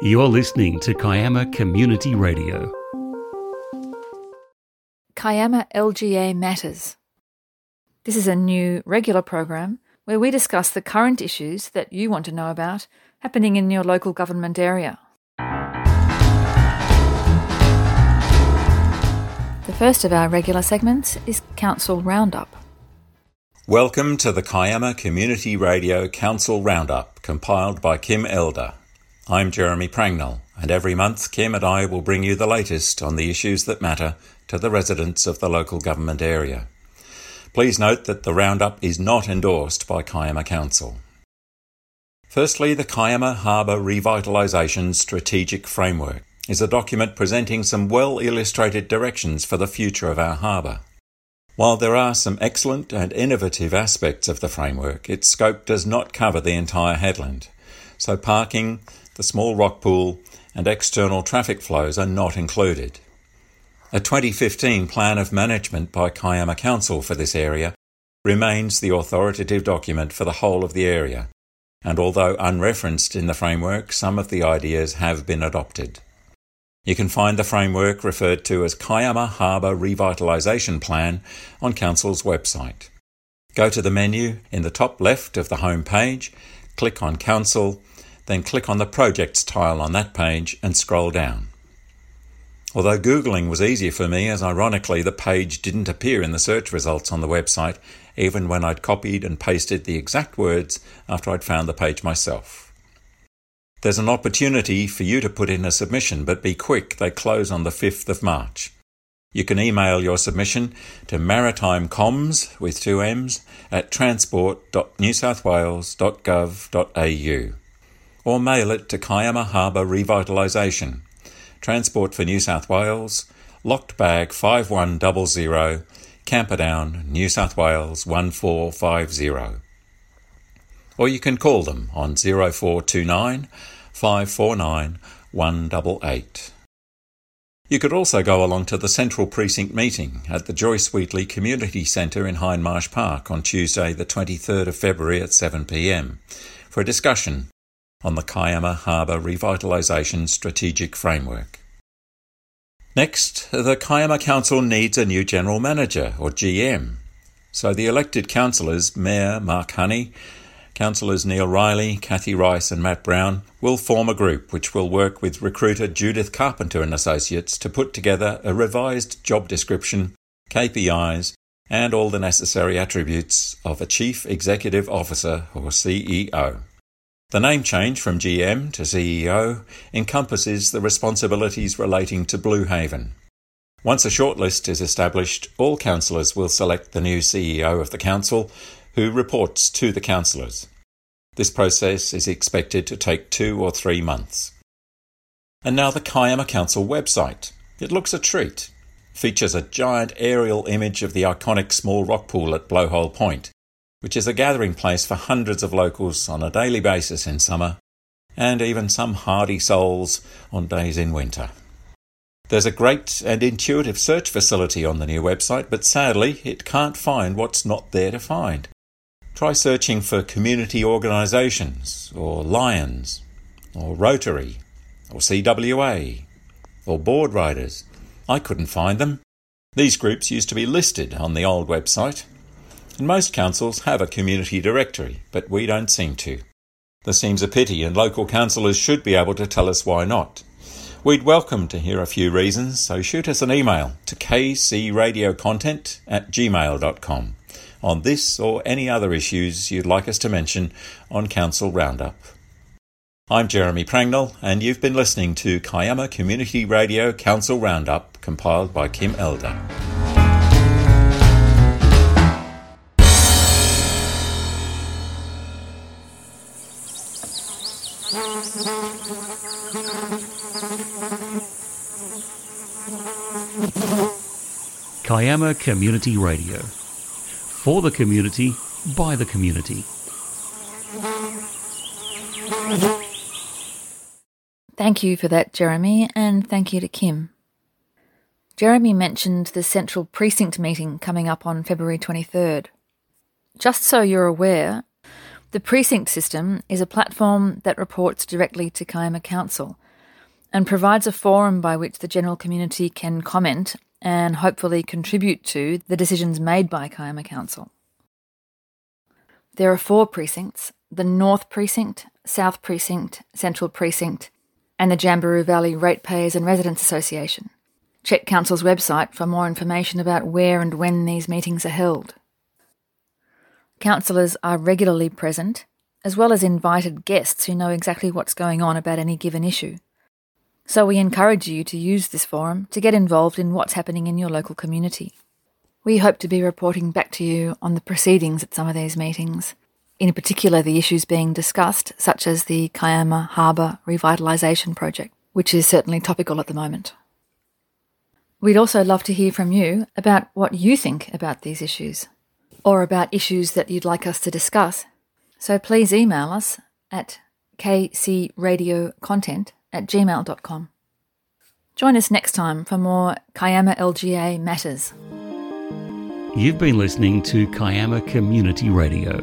You're listening to Kiama Community Radio. Kiama LGA Matters. This is a new regular program where we discuss the current issues that you want to know about happening in your local government area. The first of our regular segments is Council Roundup. Welcome to the Kiama Community Radio Council Roundup, compiled by Kim Elder. I'm Jeremy Prangnell, and every month Kim and I will bring you the latest on the issues that matter to the residents of the local government area. Please note that the roundup is not endorsed by Kiama Council. Firstly, the Kiama Harbour Revitalisation Strategic Framework is a document presenting some well illustrated directions for the future of our harbour. While there are some excellent and innovative aspects of the framework, its scope does not cover the entire headland. So parking, the small rock pool, and external traffic flows are not included. A 2015 plan of management by Kiama Council for this area remains the authoritative document for the whole of the area, and although unreferenced in the framework, some of the ideas have been adopted. You can find the framework referred to as Kiama Harbour Revitalisation Plan on Council's website. Go to the menu in the top left of the home page, click on Council, then click on the Projects tile on that page and scroll down. Although Googling was easier for me, as ironically the page didn't appear in the search results on the website, even when I'd copied and pasted the exact words after I'd found the page myself. There's an opportunity for you to put in a submission, but be quick, they close on the 5th of March. You can email your submission to maritimecomms with two M's at transport.newsouthwales.gov.au or mail it to Kiama Harbour Revitalisation, Transport for New South Wales, Locked Bag 5100, Camperdown, New South Wales 1450 or you can call them on 0429 549 188. You could also go along to the Central Precinct meeting at the Joyce Wheatley Community Centre in Hindmarsh Park on Tuesday, the 23rd of February at 7pm for a discussion on the Kiama Harbour Revitalisation Strategic Framework. Next, the Kiama Council needs a new General Manager, or GM. So the elected councillors, Mayor Mark Honey Councillors Neil Riley, Kathy Rice, and Matt Brown will form a group which will work with recruiter Judith Carpenter and Associates to put together a revised job description, KPIs, and all the necessary attributes of a Chief Executive Officer or CEO. The name change from GM to CEO encompasses the responsibilities relating to Blue Haven. Once a shortlist is established, all councillors will select the new CEO of the council who reports to the councillors. This process is expected to take two or three months. And now the Kiama Council website. It looks a treat. Features a giant aerial image of the iconic small rock pool at Blowhole Point, which is a gathering place for hundreds of locals on a daily basis in summer, and even some hardy souls on days in winter. There's a great and intuitive search facility on the new website, but sadly, it can't find what's not there to find. Try searching for community organisations, or Lions, or Rotary, or CWA, or board riders. I couldn't find them. These groups used to be listed on the old website, and most councils have a community directory, but we don't seem to. This seems a pity, and local councillors should be able to tell us why not. We'd welcome to hear a few reasons, so shoot us an email to kcradiocontent at gmail.com on this or any other issues you'd like us to mention on Council Roundup. I'm Jeremy Prangnell, and you've been listening to Kiama Community Radio Council Roundup, compiled by Kim Elder. Kiama Community Radio for the community, by the community. Thank you for that, Jeremy, and thank you to Kim. Jeremy mentioned the Central Precinct meeting coming up on February 23rd. Just so you're aware, the precinct system is a platform that reports directly to Kiama Council and provides a forum by which the general community can comment and hopefully contribute to the decisions made by Kiama Council. There are four precincts the North Precinct, South Precinct, Central Precinct, and the Jamberoo Valley Ratepayers and Residents Association. Check Council's website for more information about where and when these meetings are held. Councillors are regularly present, as well as invited guests who know exactly what's going on about any given issue. So we encourage you to use this forum to get involved in what's happening in your local community. We hope to be reporting back to you on the proceedings at some of these meetings, in particular the issues being discussed, such as the Kiama Harbour Revitalisation Project, which is certainly topical at the moment. We'd also love to hear from you about what you think about these issues, or about issues that you'd like us to discuss. So please email us at kcradiocontent at gmail.com. Join us next time for more Kiama LGA Matters. You've been listening to Kiama Community Radio.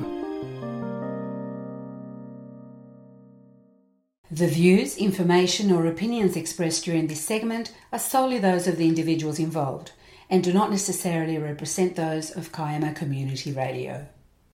The views, information, or opinions expressed during this segment are solely those of the individuals involved and do not necessarily represent those of Kiama Community Radio.